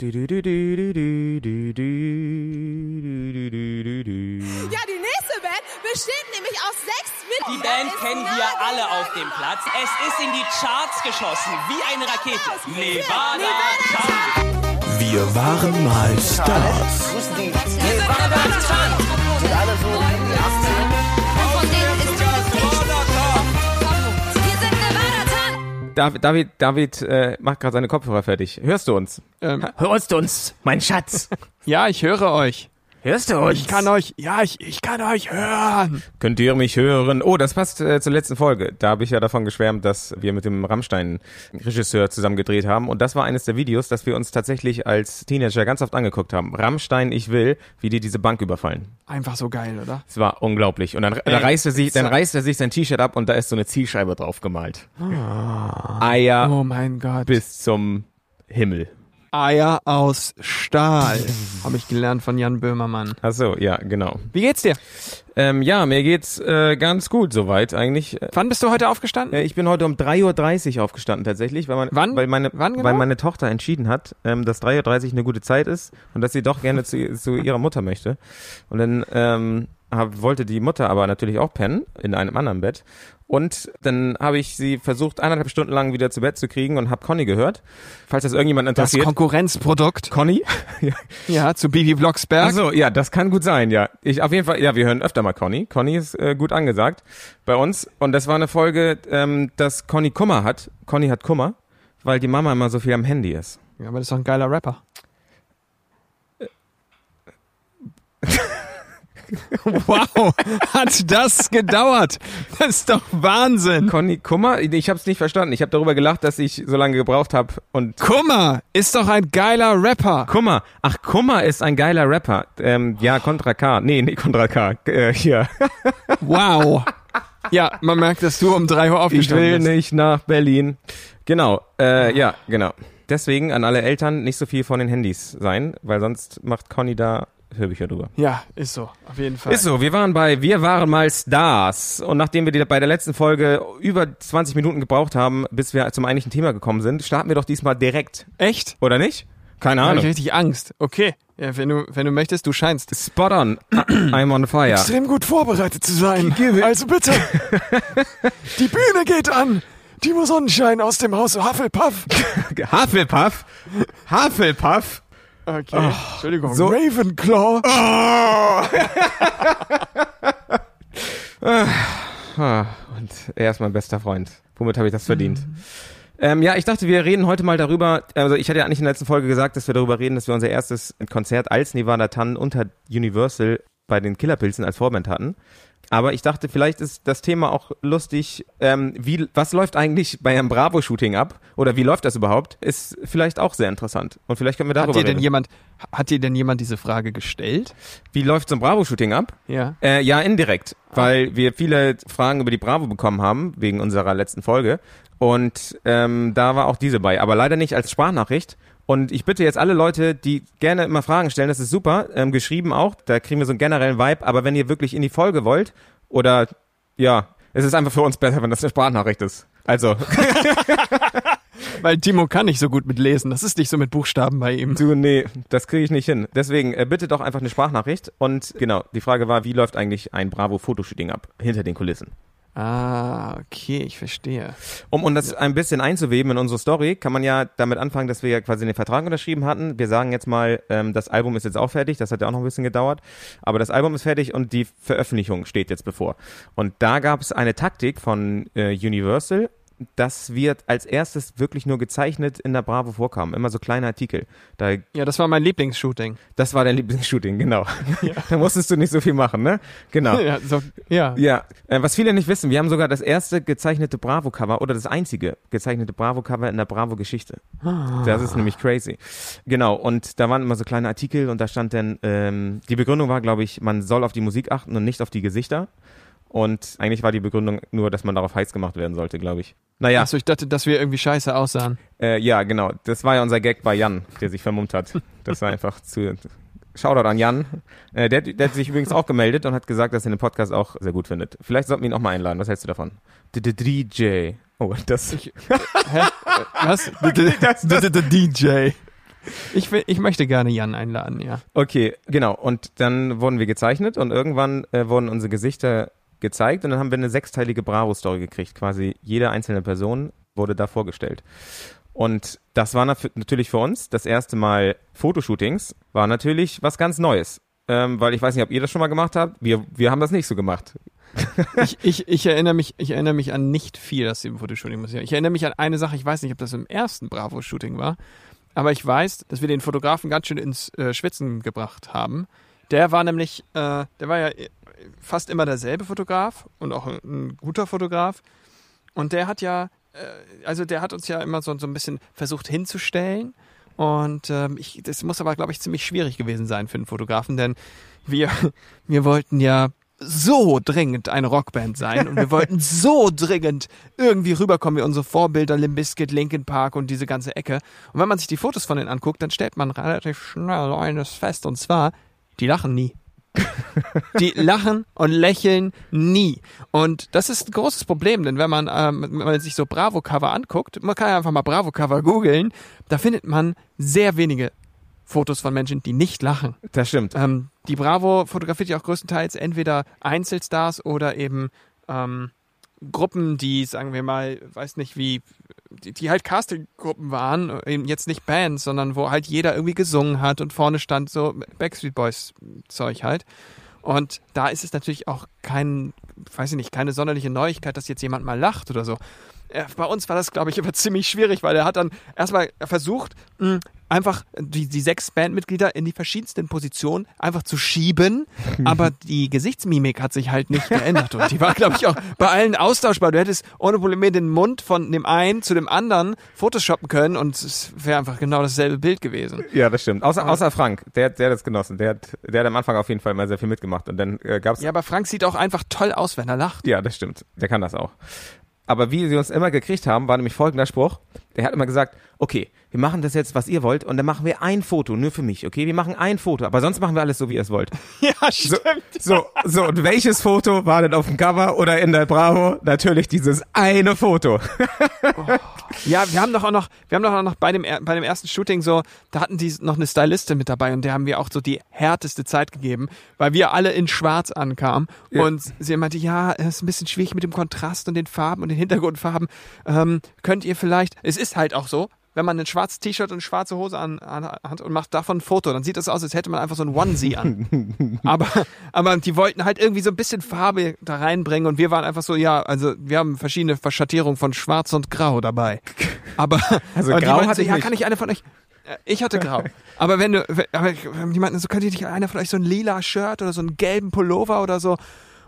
Ja, die nächste Band besteht nämlich aus sechs Die Mitgliedern. Band Ist kennen wir alle auf dem Platz. Es ist in die Charts geschossen, wie eine Rakete. Nevada. Wir waren mal Stars. David, David, David äh, macht gerade seine Kopfhörer fertig. Hörst du uns? Ähm, Hörst du uns, mein Schatz? ja, ich höre euch. Hörst du uns? Ich kann euch, ja, ich, ich kann euch hören. Könnt ihr mich hören? Oh, das passt äh, zur letzten Folge. Da habe ich ja davon geschwärmt, dass wir mit dem Rammstein-Regisseur zusammen gedreht haben. Und das war eines der Videos, das wir uns tatsächlich als Teenager ganz oft angeguckt haben. Rammstein, ich will, wie die diese Bank überfallen. Einfach so geil, oder? Es war unglaublich. Und dann, da Ey, reißt er sich, dann reißt er sich sein T-Shirt ab und da ist so eine Zielscheibe drauf gemalt. Eier Oh mein Gott. bis zum Himmel. Eier aus Stahl. Habe ich gelernt von Jan Böhmermann. Ach so, ja, genau. Wie geht's dir? Ähm, ja, mir geht's äh, ganz gut soweit eigentlich. Äh, Wann bist du heute aufgestanden? ich bin heute um 3.30 Uhr aufgestanden tatsächlich, weil, man, Wann? weil, meine, Wann genau? weil meine Tochter entschieden hat, ähm, dass 3.30 Uhr eine gute Zeit ist und dass sie doch gerne zu, zu ihrer Mutter möchte. Und dann ähm, hab, wollte die Mutter aber natürlich auch pennen in einem anderen Bett. Und dann habe ich sie versucht, eineinhalb Stunden lang wieder zu Bett zu kriegen und habe Conny gehört. Falls das irgendjemand das interessiert. Konkurrenzprodukt. Conny? ja. Ja, zu Bibi Blocksberg. Ach so, ja, das kann gut sein, ja. Ich auf jeden Fall, ja, wir hören öfter mal Conny. Conny ist äh, gut angesagt bei uns und das war eine Folge, ähm, dass Conny Kummer hat. Conny hat Kummer, weil die Mama immer so viel am Handy ist. Ja, aber das ist doch ein geiler Rapper. wow, hat das gedauert? Das ist doch Wahnsinn. Conny Kummer, ich habe es nicht verstanden. Ich habe darüber gelacht, dass ich so lange gebraucht habe und Kummer ist doch ein geiler Rapper. Kummer. Ach, Kummer ist ein geiler Rapper. Ähm, ja, Contra K. Nee, nee, Contra K. Äh, hier. Wow. Ja, man merkt, dass du um drei Uhr Ich aufgestanden will bist. nicht nach Berlin. Genau, äh, ja, genau. Deswegen an alle Eltern nicht so viel von den Handys sein, weil sonst macht Conny da Hörbücher drüber. Ja, ist so, auf jeden Fall. Ist so, wir waren bei Wir waren mal Stars und nachdem wir die, bei der letzten Folge über 20 Minuten gebraucht haben, bis wir zum eigentlichen Thema gekommen sind, starten wir doch diesmal direkt, Echt? oder nicht? Keine Da habe ich Ahnung. richtig Angst. Okay, ja, wenn du, wenn du möchtest, du scheinst. Spot on. I'm on fire. Extrem gut vorbereitet zu sein. Also bitte. Die Bühne geht an. Timo Sonnenschein aus dem Haus Hufflepuff. Hufflepuff. Hufflepuff. Okay, Entschuldigung. so- Ravenclaw. Ah, und er ist mein bester Freund. Womit habe ich das verdient? Ähm, ja, ich dachte, wir reden heute mal darüber, also ich hatte ja eigentlich in der letzten Folge gesagt, dass wir darüber reden, dass wir unser erstes Konzert als Nevada Tan unter Universal bei den Killerpilzen als Vorband hatten. Aber ich dachte, vielleicht ist das Thema auch lustig. Ähm, wie, was läuft eigentlich bei einem Bravo-Shooting ab? Oder wie läuft das überhaupt? Ist vielleicht auch sehr interessant. Und vielleicht können wir darüber Hat dir denn reden. jemand, hat dir denn jemand diese Frage gestellt? Wie läuft so ein Bravo-Shooting ab? Ja. Äh, ja, indirekt, weil wir viele Fragen über die Bravo bekommen haben, wegen unserer letzten Folge. Und ähm, da war auch diese bei, aber leider nicht als Sprachnachricht. Und ich bitte jetzt alle Leute, die gerne immer Fragen stellen, das ist super, ähm, geschrieben auch, da kriegen wir so einen generellen Vibe, aber wenn ihr wirklich in die Folge wollt, oder ja, es ist einfach für uns besser, wenn das eine Sprachnachricht ist. Also, Weil Timo kann nicht so gut mit lesen. Das ist nicht so mit Buchstaben bei ihm. du, nee, das kriege ich nicht hin. Deswegen äh, bitte doch einfach eine Sprachnachricht. Und genau, die Frage war, wie läuft eigentlich ein Bravo-Fotoshooting ab, hinter den Kulissen? Ah, okay, ich verstehe. Um, um das ein bisschen einzuweben in unsere Story, kann man ja damit anfangen, dass wir ja quasi den Vertrag unterschrieben hatten. Wir sagen jetzt mal, ähm, das Album ist jetzt auch fertig, das hat ja auch noch ein bisschen gedauert, aber das Album ist fertig und die Veröffentlichung steht jetzt bevor. Und da gab es eine Taktik von äh, Universal, das wird als erstes wirklich nur gezeichnet in der Bravo vorkam. Immer so kleine Artikel. Da, Ja, das war mein Lieblingsshooting. das war dein Lieblingsshooting, genau. da musstest du nicht so viel machen, ne? Genau. Ja, so, ja. Ja, äh, was viele nicht wissen, wir haben sogar das erste gezeichnete Bravo-Cover oder das einzige gezeichnete Bravo-Cover in der Bravo-Geschichte. Das ist nämlich crazy. Genau, und da waren immer so kleine Artikel und da stand dann, ähm, die Begründung war, glaube ich, man soll auf die Musik achten und nicht auf die Gesichter. Und eigentlich war die Begründung nur, dass man darauf heiß gemacht werden sollte, glaube ich. Naja, Achso, ich dachte, dass wir irgendwie scheiße aussahen. äh, ja, genau. Das war ja unser Gag bei Jan, der sich vermummt hat. Das war einfach zu. Shoutout an Jan. Äh, der, der hat sich übrigens auch gemeldet und hat gesagt, dass er den Podcast auch sehr gut findet. Vielleicht sollten wir ihn auch mal einladen. Was hältst du davon? DJ. Oh, das. Hä? Äh, Was? Der DJ. Ich, will, ich möchte gerne Jan einladen, ja. Okay, genau. Und dann wurden wir gezeichnet und irgendwann äh, wurden unsere Gesichter gezeigt und dann haben wir eine sechsteilige Bravo-Story gekriegt. Quasi jede einzelne Person wurde da vorgestellt. Und das war nat- natürlich für uns das erste Mal Fotoshootings, war natürlich was ganz Neues. Ähm, weil ich weiß nicht, ob ihr das schon mal gemacht habt. Wir, wir haben das nicht so gemacht. Ich, ich, ich, erinnere mich, ich erinnere mich an nicht viel aus dem Fotoshooting. muss ich erinnere mich an eine Sache, ich weiß nicht, ob das im ersten Bravo-Shooting war, aber ich weiß, dass wir den Fotografen ganz schön ins äh, Schwitzen gebracht haben. Der war nämlich, äh, der war ja fast immer derselbe Fotograf und auch ein, guter Fotograf. Und der hat ja, äh, also der hat uns ja immer so, so ein bisschen versucht hinzustellen. Und ähm, ich, das muss aber, glaube ich, ziemlich schwierig gewesen sein für einen Fotografen, denn wir, wir wollten ja so dringend eine Rockband sein und wir wollten so dringend irgendwie rüberkommen wie unsere Vorbilder Limp Bizkit, Linkin Park und diese ganze Ecke. Und wenn man sich die Fotos von denen anguckt, dann stellt man relativ schnell eines fest und zwar, die lachen nie. Die lachen und lächeln nie. Und das ist ein großes Problem, denn wenn man, ähm, wenn man sich so Bravo-Cover anguckt, man kann ja einfach mal Bravo-Cover googeln, da findet man sehr wenige Fotos von Menschen, die nicht lachen. Das stimmt. Ähm, die Bravo fotografiert ja auch größtenteils entweder Einzelstars oder eben ähm, Gruppen, die, sagen wir mal, weiß nicht wie, die, die halt Casting-Gruppen waren, eben jetzt nicht Bands, sondern wo halt jeder irgendwie gesungen hat und vorne stand so Backstreet Boys Zeug halt. Und da ist es natürlich auch kein, weiß ich nicht, keine sonderliche Neuigkeit, dass jetzt jemand mal lacht oder so. Äh, Bei uns war das, glaube ich, aber ziemlich schwierig, weil er hat dann erstmal versucht, mh, einfach die, die sechs Bandmitglieder in die verschiedensten Positionen einfach zu schieben, aber die Gesichtsmimik hat sich halt nicht geändert und die war, glaube ich, auch bei allen austauschbar. Du hättest ohne Probleme den Mund von dem einen zu dem anderen photoshoppen können und es wäre einfach genau dasselbe Bild gewesen. Ja, das stimmt. Außer, außer Frank, der, der hat das genossen. Der hat, der hat am Anfang auf jeden Fall mal sehr viel mitgemacht. Und dann äh, gab's Ja, aber Frank sieht auch einfach toll aus, wenn er lacht. Ja, das stimmt. Der kann das auch. Aber wie sie uns immer gekriegt haben, war nämlich folgender Spruch. Der hat immer gesagt, okay, wir machen das jetzt, was ihr wollt, und dann machen wir ein Foto, nur für mich, okay? Wir machen ein Foto, aber sonst machen wir alles so, wie ihr es wollt. Ja, So, stimmt. so, so, und welches Foto war denn auf dem Cover oder in der Bravo? Natürlich dieses eine Foto. Ja, wir haben doch auch noch, wir haben doch auch noch bei dem, bei dem ersten Shooting so, da hatten die noch eine Stylistin mit dabei und der haben wir auch so die härteste Zeit gegeben, weil wir alle in Schwarz ankamen Ja. und sie meinte, ja, es ist ein bisschen schwierig mit dem Kontrast und den Farben und den Hintergrundfarben. Ähm, könnt ihr vielleicht, es ist halt auch so, wenn man ein schwarzes T-Shirt und eine schwarze Hose an, an, hat und macht davon ein Foto, dann sieht das aus, als hätte man einfach so ein Onesie an. aber, aber die wollten halt irgendwie so ein bisschen Farbe da reinbringen und wir waren einfach so, ja, also wir haben verschiedene Verschattierungen von Schwarz und Grau dabei. Aber, Also Grau hatte so, ich ja, nicht. kann ich einer von euch. Äh, Ich hatte Grau. Aber wenn du, aber die meinten so, könnt ihr nicht einer von euch so ein lila Shirt oder so einen gelben Pullover oder so?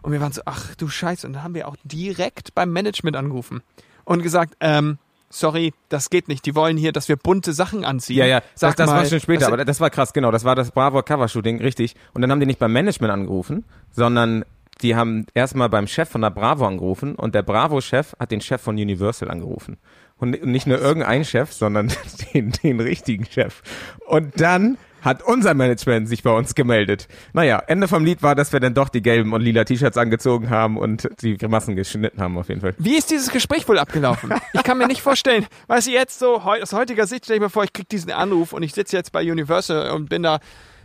Und wir waren so, ach du Scheiße. Und dann haben wir auch direkt beim Management angerufen und gesagt, ähm, sorry, das geht nicht. Die wollen hier, dass wir bunte Sachen anziehen. Ja, ja, das, Sag das war mal, schon später, aber das war krass, genau. Das war das Bravo Cover-Shooting, richtig. Und dann haben die nicht beim Management angerufen, sondern die haben erstmal beim Chef von der Bravo angerufen und der Bravo-Chef hat den Chef von Universal angerufen. Und nicht nur irgendein Chef, sondern den, den richtigen Chef. Und dann hat unser Management sich bei uns gemeldet. Naja, Ende vom Lied war, dass wir dann doch die gelben und lila T-Shirts angezogen haben und die Grimassen geschnitten haben auf jeden Fall. Wie ist dieses Gespräch wohl abgelaufen? Ich kann mir nicht vorstellen, weißt du, jetzt so aus heutiger Sicht stelle ich mir vor, ich krieg diesen Anruf und ich sitze jetzt bei Universal und bin da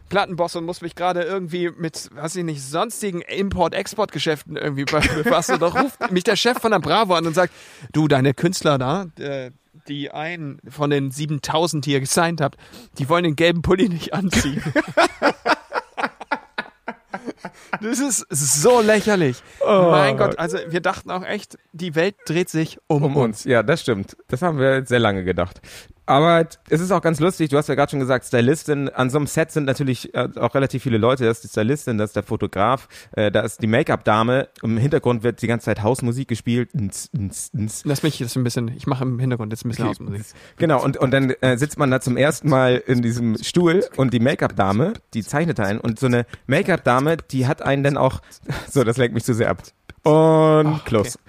Plattenboss und muss mich gerade irgendwie mit, weiß ich nicht, sonstigen Import-Export-Geschäften irgendwie be- befassen. Doch ruft mich der Chef von der Bravo an und sagt, du, deine Künstler da, äh, die einen von den 7000, die ihr gesigned habt, die wollen den gelben Pulli nicht anziehen. Das ist so lächerlich. Mein Gott, also wir dachten auch echt, die Welt dreht sich um, Um uns, ja, das stimmt. Das haben wir sehr lange gedacht. Aber es ist auch ganz lustig, du hast ja gerade schon gesagt, Stylistin, an so einem Set sind natürlich äh, auch relativ viele Leute, das ist die Stylistin, das ist der Fotograf, äh, da ist die Make-up-Dame, im Hintergrund wird die ganze Zeit Hausmusik gespielt. Ns, ns, ns. Lass mich das ein bisschen, ich mache im Hintergrund jetzt ein bisschen Hausmusik. Genau, und, und dann äh, sitzt man da zum ersten Mal in diesem Stuhl und die Make-up-Dame, die zeichnet einen und so eine Make-up-Dame, die hat einen dann auch, so, das lenkt mich zu sehr ab. Und close.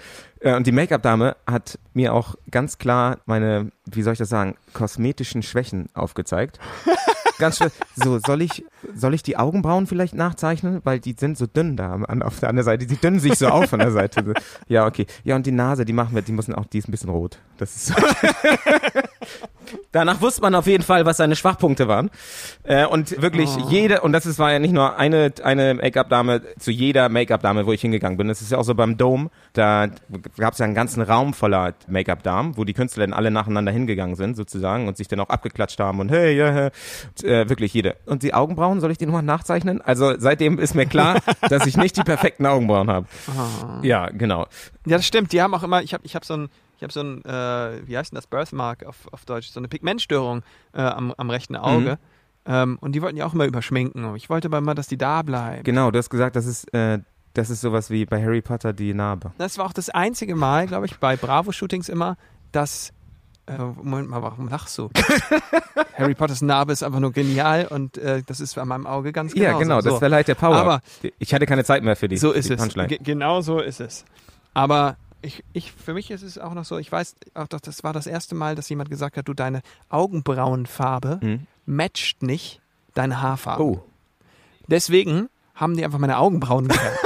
Äh, Und die Make-up-Dame hat mir auch ganz klar meine, wie soll ich das sagen, kosmetischen Schwächen aufgezeigt. Ganz schön. So, soll ich, Soll ich die Augenbrauen vielleicht nachzeichnen? Weil die sind so dünn da an, auf der anderen Seite. Die dünnen sich so auf von der Seite. Ja, okay. Ja, und die Nase, die machen wir, die müssen auch, die ist ein bisschen rot. Das ist so. Danach wusste man auf jeden Fall, was seine Schwachpunkte waren. Äh, und wirklich Oh. jede, und das ist, war ja nicht nur eine, eine Make-up-Dame, zu jeder Make-up-Dame, wo ich hingegangen bin. Das ist ja auch so beim Dome. Da gab es ja einen ganzen Raum voller Make-up-Damen, wo die Künstler dann alle nacheinander hingegangen sind, sozusagen, und sich dann auch abgeklatscht haben und hey, ja, ja. Und, äh, wirklich jede. Und die Augenbrauen, soll ich die nochmal nachzeichnen? Also seitdem ist mir klar, dass ich nicht die perfekten Augenbrauen habe. Ja, genau. Ja, das stimmt. Die haben auch immer, ich habe ich hab so ein, ich habe so ein, äh, wie heißt denn das, Birthmark auf, auf Deutsch, so eine Pigmentstörung äh, am, am rechten Auge. Ähm, und die wollten ja auch immer überschminken. Ich wollte aber immer, dass die da bleiben. Genau, du hast gesagt, das ist, äh, das ist sowas wie bei Harry Potter die Narbe. Das war auch das einzige Mal, glaube ich, bei Bravo-Shootings immer, dass. Äh, Moment mal, warum lachst du? Harry Potters Narbe ist einfach nur genial und äh, das ist an meinem Auge ganz genau. Ja, genau, das so. verleiht der Power. Aber- ich hatte keine Zeit mehr für die. So ist die es. Punchline. Ge genau so ist es. Aber ich, ich, für mich ist es auch noch so, ich weiß auch, doch, das war das erste Mal, dass jemand gesagt hat, du, deine Augenbrauenfarbe Mhm. matcht nicht deine Haarfarbe. Oh. Deswegen haben die einfach meine Augenbrauen gefärbt.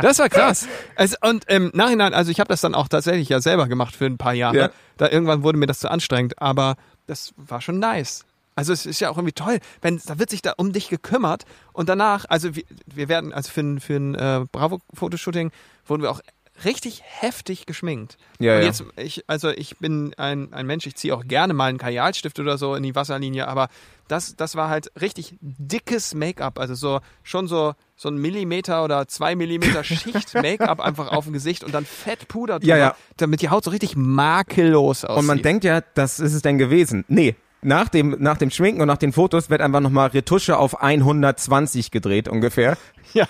Das war krass. Also, und im Nachhinein, also ich habe das dann auch tatsächlich ja selber gemacht für ein paar Jahre. Ja. Da irgendwann wurde mir das zu anstrengend, aber das war schon nice. Also es ist ja auch irgendwie toll, wenn da wird sich da um dich gekümmert und danach, also wir, wir werden, also für ein, für ein äh, Bravo-Fotoshooting wurden wir auch richtig heftig geschminkt. Ja, und ja. jetzt, ich, also ich bin ein, ein Mensch, ich ziehe auch gerne mal einen Kajalstift oder so in die Wasserlinie, aber das, das war halt richtig dickes Make-up, also so schon so so ein Millimeter oder zwei Millimeter Schicht Make-up einfach auf dem Gesicht und dann Fettpuder drüber, Ja, ja. damit die Haut so richtig makellos aussieht. Und man denkt ja, das ist es denn gewesen. Nee. Nach dem, nach dem Schminken und nach den Fotos wird einfach nochmal Retusche auf 120 gedreht ungefähr. Ja.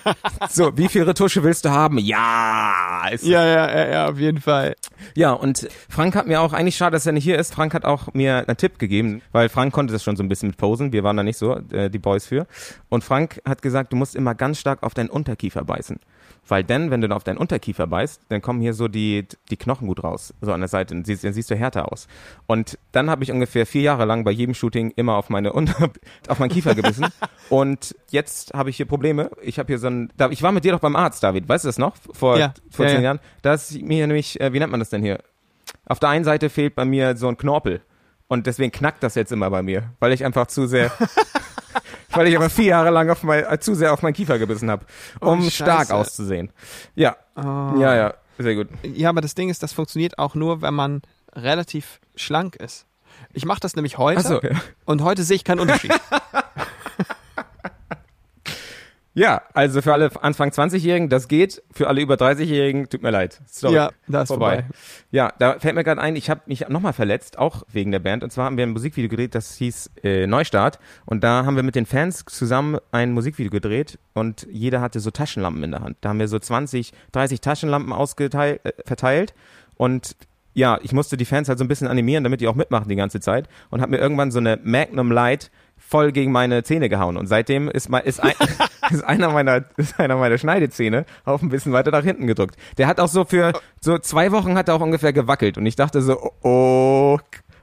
So, wie viel Retusche willst du haben? Ja. Ist ja, ja, ja, ja, auf jeden Fall. Ja, und Frank hat mir auch, eigentlich schade, dass er nicht hier ist, Frank hat auch mir einen Tipp gegeben, weil Frank konnte das schon so ein bisschen mit Posen, wir waren da nicht so, äh, die Boys für. Und Frank hat gesagt, du musst immer ganz stark auf deinen Unterkiefer beißen. Weil dann, wenn du auf deinen Unterkiefer beißt, dann kommen hier so die, die Knochen gut raus, so an der Seite, dann siehst, dann siehst du härter aus. Und dann habe ich ungefähr vier Jahre lang bei jedem Shooting immer auf meine Unter auf meinen Kiefer gebissen. und jetzt habe ich hier Probleme. Ich habe hier so ein, da, ich war mit dir doch beim Arzt, David, weißt du das noch? Vor, Ja, vor zehn ja. Jahren. Da ist mir nämlich, äh, wie nennt man das denn hier? Auf der einen Seite fehlt bei mir so ein Knorpel. Und deswegen knackt das jetzt immer bei mir, weil ich einfach zu sehr, weil ich aber vier Jahre lang auf mein, äh, zu sehr auf meinen Kiefer gebissen habe, um Oh, stark auszusehen. Ja, Oh. ja, ja, sehr gut. Ja, aber das Ding ist, das funktioniert auch nur, wenn man relativ schlank ist. Ich mache das nämlich heute so, ja. und heute sehe ich keinen Unterschied. Ja, also für alle Anfang 20-Jährigen, das geht. Für alle über 30-Jährigen, tut mir leid. Sorry. Ja, da ist vorbei. Ja, da fällt mir gerade ein, ich habe mich nochmal verletzt, auch wegen der Band. Und zwar haben wir ein Musikvideo gedreht, das hieß äh, Neustart. Und da haben wir mit den Fans zusammen ein Musikvideo gedreht und jeder hatte so Taschenlampen in der Hand. Da haben wir so 20, 30 Taschenlampen ausgeteilt, äh, verteilt. Und ja, ich musste die Fans halt so ein bisschen animieren, damit die auch mitmachen die ganze Zeit. Und habe mir irgendwann so eine Magnum Light voll gegen meine Zähne gehauen. Und seitdem ist, mein, ist, ein, ist, einer meiner, ist einer meiner Schneidezähne auch ein bisschen weiter nach hinten gedrückt. Der hat auch so für so zwei Wochen hat er auch ungefähr gewackelt. Und ich dachte so, oh, oh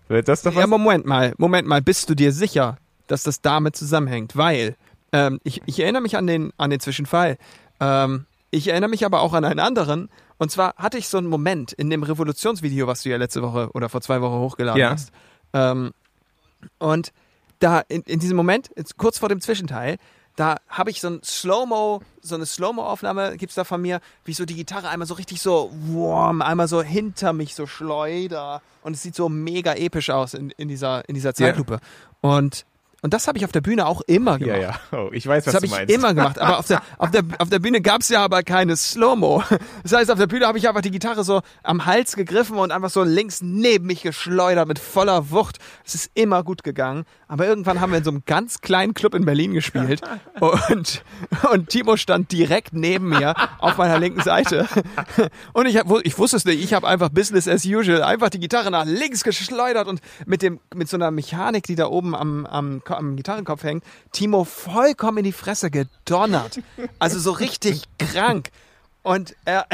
wird das doch was? Ja, Moment mal, Moment mal, bist du dir sicher, dass das damit zusammenhängt? Weil ähm, ich, ich erinnere mich an den, an den Zwischenfall. Ähm, ich erinnere mich aber auch an einen anderen. Und zwar hatte ich so einen Moment in dem Revolutionsvideo, was du ja letzte Woche oder vor zwei Wochen hochgeladen Ja. hast. Ähm, und da in, in diesem Moment, kurz vor dem Zwischenteil, da habe ich so ein Slow-Mo, so eine Slow-Mo-Aufnahme gibt's da von mir, wie ich so die Gitarre einmal so richtig so, warm, einmal so hinter mich so schleuder. Und es sieht so mega episch aus in, in, dieser, in dieser Zeitlupe. Und, und das habe ich auf der Bühne auch immer gemacht. ja, ja. Oh, ich weiß, was Das habe du ich meinst. immer gemacht. Aber auf der, auf der, auf der Bühne gab's ja aber keine Slow-Mo. Das heißt, auf der Bühne habe ich einfach die Gitarre so am Hals gegriffen und einfach so links neben mich geschleudert mit voller Wucht. Es ist immer gut gegangen. Aber irgendwann haben wir in so einem ganz kleinen Club in Berlin gespielt. Und, und Timo stand direkt neben mir auf meiner linken Seite. Und ich, hab, ich wusste es nicht. Ich habe einfach Business as usual. Einfach die Gitarre nach links geschleudert und mit, dem, mit so einer Mechanik, die da oben am, am, am Gitarrenkopf hängt, Timo vollkommen in die Fresse gedonnert. Also so richtig krank. Und er,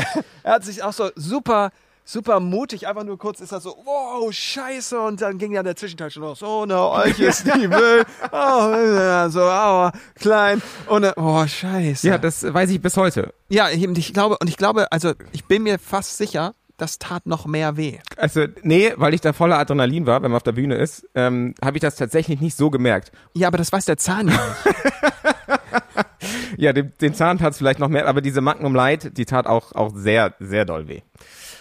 er hat sich auch so super super mutig, einfach nur kurz ist er so, wow, scheiße, und dann ging ja der Zwischenteil schon los, oh, ne, euch ist die Will, oh, so, aua, klein, und oh, scheiße. Ja, das weiß ich bis heute. Ja, eben, ich glaube, und ich glaube, also, ich bin mir fast sicher, das tat noch mehr weh. Also, nee, weil ich da voller Adrenalin war, wenn man auf der Bühne ist, ähm, habe ich das tatsächlich nicht so gemerkt. Ja, aber das weiß der Zahn ja nicht. Ja, den, den Zahn tat es vielleicht noch mehr, aber diese Magnum Light, die tat auch, auch sehr, sehr doll weh.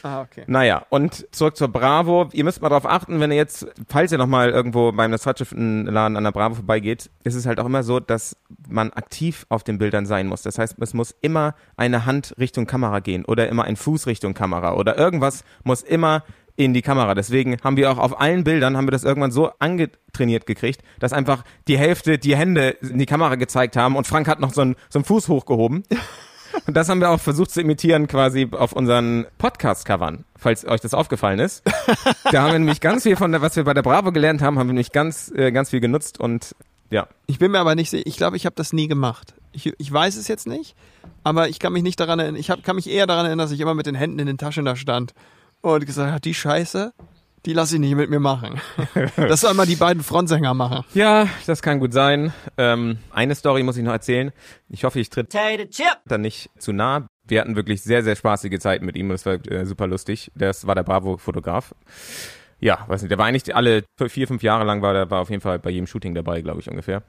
Ah, okay. Naja, und zurück zur Bravo. Ihr müsst mal darauf achten, wenn ihr jetzt, falls ihr nochmal irgendwo beim Laden an der Bravo vorbeigeht, ist es halt auch immer so, dass man aktiv auf den Bildern sein muss. Das heißt, es muss immer eine Hand Richtung Kamera gehen oder immer ein Fuß Richtung Kamera oder irgendwas muss immer in die Kamera. Deswegen haben wir auch auf allen Bildern, haben wir das irgendwann so angetrainiert gekriegt, dass einfach die Hälfte die Hände in die Kamera gezeigt haben und Frank hat noch so einen, so einen Fuß hochgehoben. Und das haben wir auch versucht zu imitieren quasi auf unseren Podcast-Covern, falls euch das aufgefallen ist. Da haben wir nämlich ganz viel von was wir bei der Bravo gelernt haben, haben wir nämlich ganz, äh, ganz viel genutzt und ja. Ich bin mir aber nicht sicher, ich glaube, ich habe das nie gemacht. Ich, ich weiß es jetzt nicht, aber ich kann mich nicht daran erinnern, ich hab, kann mich eher daran erinnern, dass ich immer mit den Händen in den Taschen da stand und gesagt habe, die Scheiße, die lasse ich nicht mit mir machen. Das sollen mal die beiden Frontsänger machen. Ja, das kann gut sein. Ähm, eine Story muss ich noch erzählen. Ich hoffe, ich tritt dann nicht zu nah. Wir hatten wirklich sehr, sehr spaßige Zeiten mit ihm und es war äh, super lustig. Das war der Bravo-Fotograf. Ja, weiß nicht, der war eigentlich alle vier, fünf Jahre lang war der war auf jeden Fall bei jedem Shooting dabei, glaube ich ungefähr.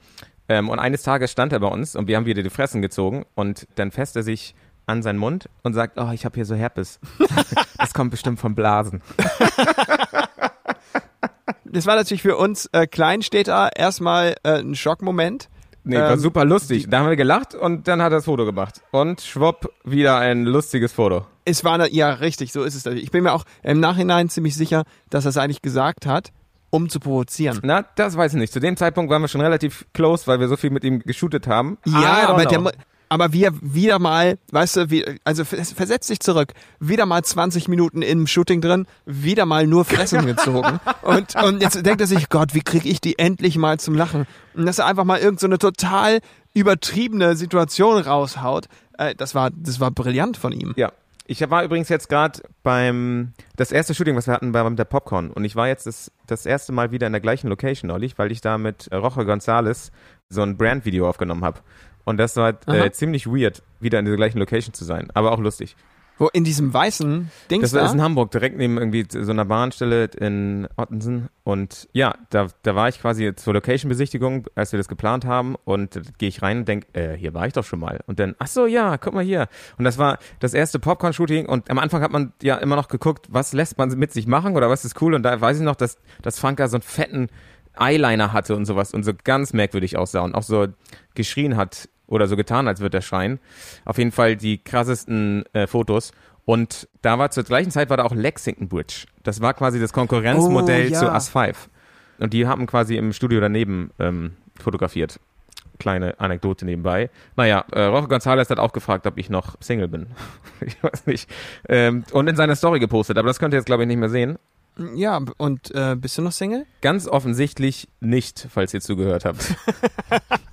Ähm, und eines Tages stand er bei uns und wir haben wieder die Fressen gezogen und dann fässt er sich an seinen Mund und sagt, oh, ich habe hier so Herpes. das kommt bestimmt vom Blasen. Das war natürlich für uns äh, Kleinstädter erstmal äh, ein Schockmoment. Nee, war Ähm, super lustig. Da haben wir gelacht und dann hat er das Foto gemacht. Und schwupp, wieder ein lustiges Foto. Es war, ja, richtig, so ist es. Ich bin mir auch im Nachhinein ziemlich sicher, dass er es eigentlich gesagt hat, um zu provozieren. Na, das weiß ich nicht. Zu dem Zeitpunkt waren wir schon relativ close, weil wir so viel mit ihm geshootet haben. Ja, aber, der, aber wir wieder mal, weißt du, wie, also vers- versetz dich zurück, wieder mal 20 Minuten im Shooting drin, wieder mal nur Fressen gezogen. Und, und jetzt denkt er sich, Gott, wie krieg ich die endlich mal zum Lachen? Und dass er einfach mal irgend so eine total übertriebene Situation raushaut, äh, das war, das war brillant von ihm. Ja. Ich war übrigens jetzt gerade beim, das erste Shooting, was wir hatten bei der Popcorn. Und ich war jetzt das, das erste Mal wieder in der gleichen Location neulich, weil ich da mit Roche Gonzales so ein Brand-Video aufgenommen habe. Und das war Aha. äh, ziemlich weird, wieder in dieser gleichen Location zu sein. Aber auch lustig. Wo in diesem weißen Dings Das war da, ist in Hamburg, direkt neben irgendwie so einer Bahnstelle in Ottensen. Und ja, da, da war ich quasi zur Location-Besichtigung, als wir das geplant haben. Und da gehe ich rein und denk, äh, hier war ich doch schon mal. Und dann, ach so, ja, guck mal hier. Und das war das erste Popcorn-Shooting. Und am Anfang hat man ja immer noch geguckt, was lässt man mit sich machen oder was ist cool. Und da weiß ich noch, dass, dass Franka so einen fetten Eyeliner hatte und sowas und so ganz merkwürdig aussah und auch so geschrien hat oder so getan, als würde er schreien. Auf jeden Fall die krassesten äh, Fotos. Und da war zur gleichen Zeit war da auch Lexington Bridge. Das war quasi das Konkurrenzmodell Oh, ja. zu As 5. Und die haben quasi im Studio daneben ähm, fotografiert. Kleine Anekdote nebenbei. Naja, äh, Roche González hat auch gefragt, ob ich noch Single bin. ich weiß nicht. Ähm, und in seiner Story gepostet, aber das könnt ihr jetzt, glaube ich, nicht mehr sehen. ja, und äh, bist du noch Single? Ganz offensichtlich nicht, falls ihr zugehört habt.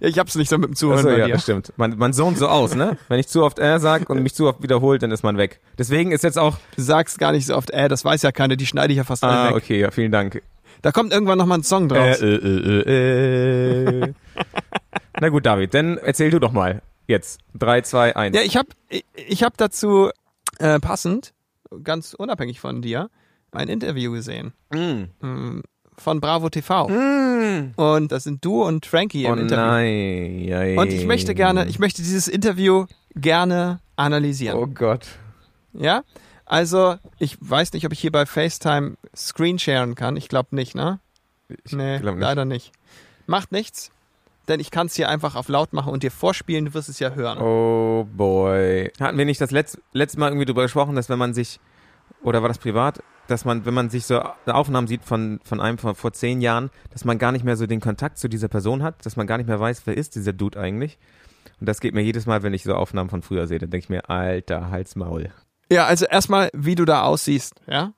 Ich hab's nicht so mit dem Zuhören bei ja, dir. das stimmt. Man, man zoomt so aus, ne? Wenn ich zu oft äh sag und mich zu oft wiederholt, dann ist man weg. Deswegen ist jetzt auch. Du sagst gar nicht so oft, äh, das weiß ja keiner, die schneide ich ja fast alle Ah, weg. okay, ja, vielen Dank. Da kommt irgendwann nochmal ein Song Äh, draus. äh, äh, äh, äh. Na gut, David, dann erzähl du doch mal. Jetzt. Drei, zwei, eins. Ja, ich habe ich, hab dazu äh, passend, ganz unabhängig von dir, ein Interview gesehen. Mm. Von Bravo TV. Und das sind du und Frankie im Oh Interview. nein. Und ich möchte gerne, ich möchte dieses Interview gerne analysieren. Oh Gott. Ja? Also, ich weiß nicht, ob ich hier bei FaceTime screensharen kann. Ich glaube nicht, ne? Ich nee, nicht. leider nicht. Macht nichts, denn ich kann es hier einfach auf laut machen und dir vorspielen, du wirst es ja hören. Oh boy. Hatten wir nicht das letzte, letzte Mal irgendwie drüber gesprochen, dass wenn man sich, oder war das privat, dass man, wenn man sich so Aufnahmen sieht von, von einem von vor zehn Jahren, dass man gar nicht mehr so den Kontakt zu dieser Person hat, dass man gar nicht mehr weiß, wer ist dieser Dude eigentlich. Und das geht mir jedes Mal, wenn ich so Aufnahmen von früher sehe, dann denke ich mir, alter Halsmaul. Ja, also erstmal, wie du da aussiehst, ja?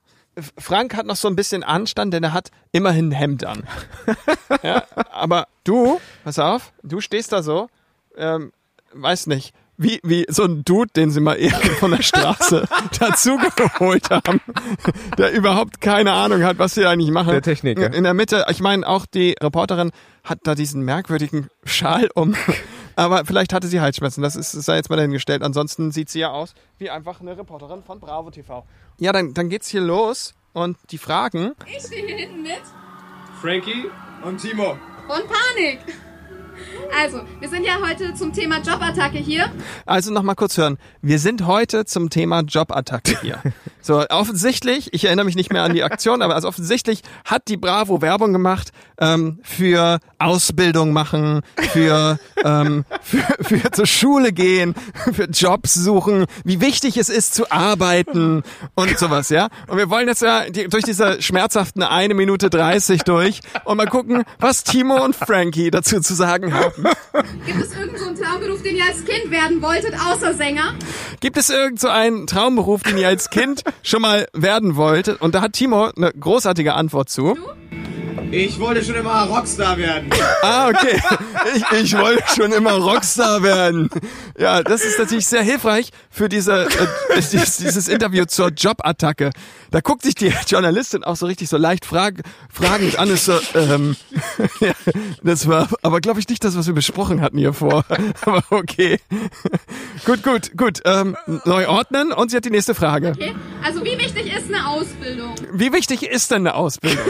Frank hat noch so ein bisschen Anstand, denn er hat immerhin ein Hemd an. ja, aber du, pass auf, du stehst da so, ähm, weiß nicht, wie, wie so ein Dude, den sie mal eben von der Straße dazugeholt haben, der überhaupt keine Ahnung hat, was sie eigentlich machen. Der Techniker. In der Mitte, ich meine, auch die Reporterin hat da diesen merkwürdigen Schal um. Aber vielleicht hatte sie Halsschmerzen, das ist, sei jetzt mal dahingestellt. Ansonsten sieht sie ja aus wie einfach eine Reporterin von Bravo TV. Ja, dann, dann geht's hier los und die Fragen. Ich stehe hier hinten mit Frankie und Timo. und Panik. Also, wir sind ja heute zum Thema Jobattacke hier. Also nochmal kurz hören. Wir sind heute zum Thema Jobattacke hier. So, offensichtlich, ich erinnere mich nicht mehr an die Aktion, aber also offensichtlich hat die Bravo Werbung gemacht ähm, für Ausbildung machen, für, ähm, für, für zur Schule gehen, für Jobs suchen, wie wichtig es ist zu arbeiten und sowas, ja. Und wir wollen jetzt ja die, durch diese schmerzhaften eine Minute 30 durch und mal gucken, was Timo und Frankie dazu zu sagen haben. Gibt es irgendeinen so einen Traumberuf, den ihr als Kind werden wolltet, außer Sänger? Gibt es irgend so einen Traumberuf, den ihr als Kind schon mal werden wolltet? Und da hat Timo eine großartige Antwort zu. Ich wollte schon immer Rockstar werden. Ah, okay. Ich, ich wollte schon immer Rockstar werden. Ja, das ist natürlich sehr hilfreich für diese, äh, dieses, dieses Interview zur Jobattacke. Da guckt sich die Journalistin auch so richtig so leicht frag, fragend an. Ist so, ähm, ja, das war aber, glaube ich, nicht das, was wir besprochen hatten hier vor. Aber okay. Gut, gut, gut. Ähm, neu ordnen und sie hat die nächste Frage. Okay. Also, wie wichtig ist eine Ausbildung? Wie wichtig ist denn eine Ausbildung?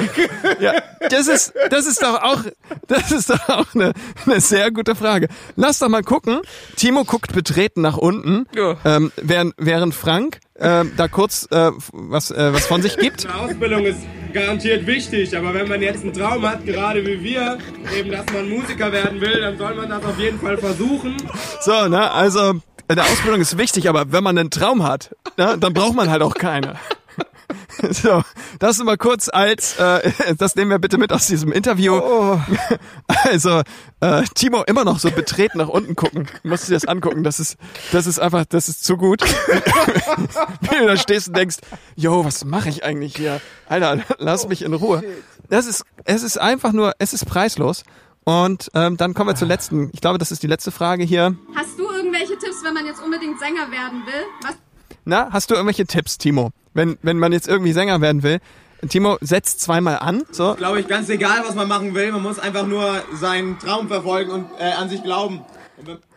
Ja, das ist, das ist doch auch, das ist doch auch eine, eine sehr gute Frage. Lass doch mal gucken. Timo guckt betreten nach unten, Ja. ähm, während, während Frank ähm, da kurz äh, was, äh, was von sich gibt. Eine Ausbildung ist garantiert wichtig, aber wenn man jetzt einen Traum hat, gerade wie wir, eben, dass man Musiker werden will, dann soll man das auf jeden Fall versuchen. So, ne, also eine Ausbildung ist wichtig, aber wenn man einen Traum hat, ne, dann braucht man halt auch keine. So, das mal kurz als, äh, das nehmen wir bitte mit aus diesem Interview. Also, äh, Timo immer noch so betreten nach unten gucken. Du musst dir das angucken. Das ist, das ist einfach, das ist zu gut. Wenn du da stehst und denkst, yo, was mache ich eigentlich hier? Alter, lass mich in Ruhe. Das ist, es ist einfach nur, es ist preislos. Und ähm, dann kommen wir zur letzten, ich glaube, das ist die letzte Frage hier. Hast du irgendwelche Tipps, wenn man jetzt unbedingt Sänger werden will? Was Na, hast du irgendwelche Tipps, Timo? Wenn, wenn man jetzt irgendwie Sänger werden will. Timo, setzt zweimal an. So. Glaube ich, ganz egal, was man machen will, man muss einfach nur seinen Traum verfolgen und äh, an sich glauben.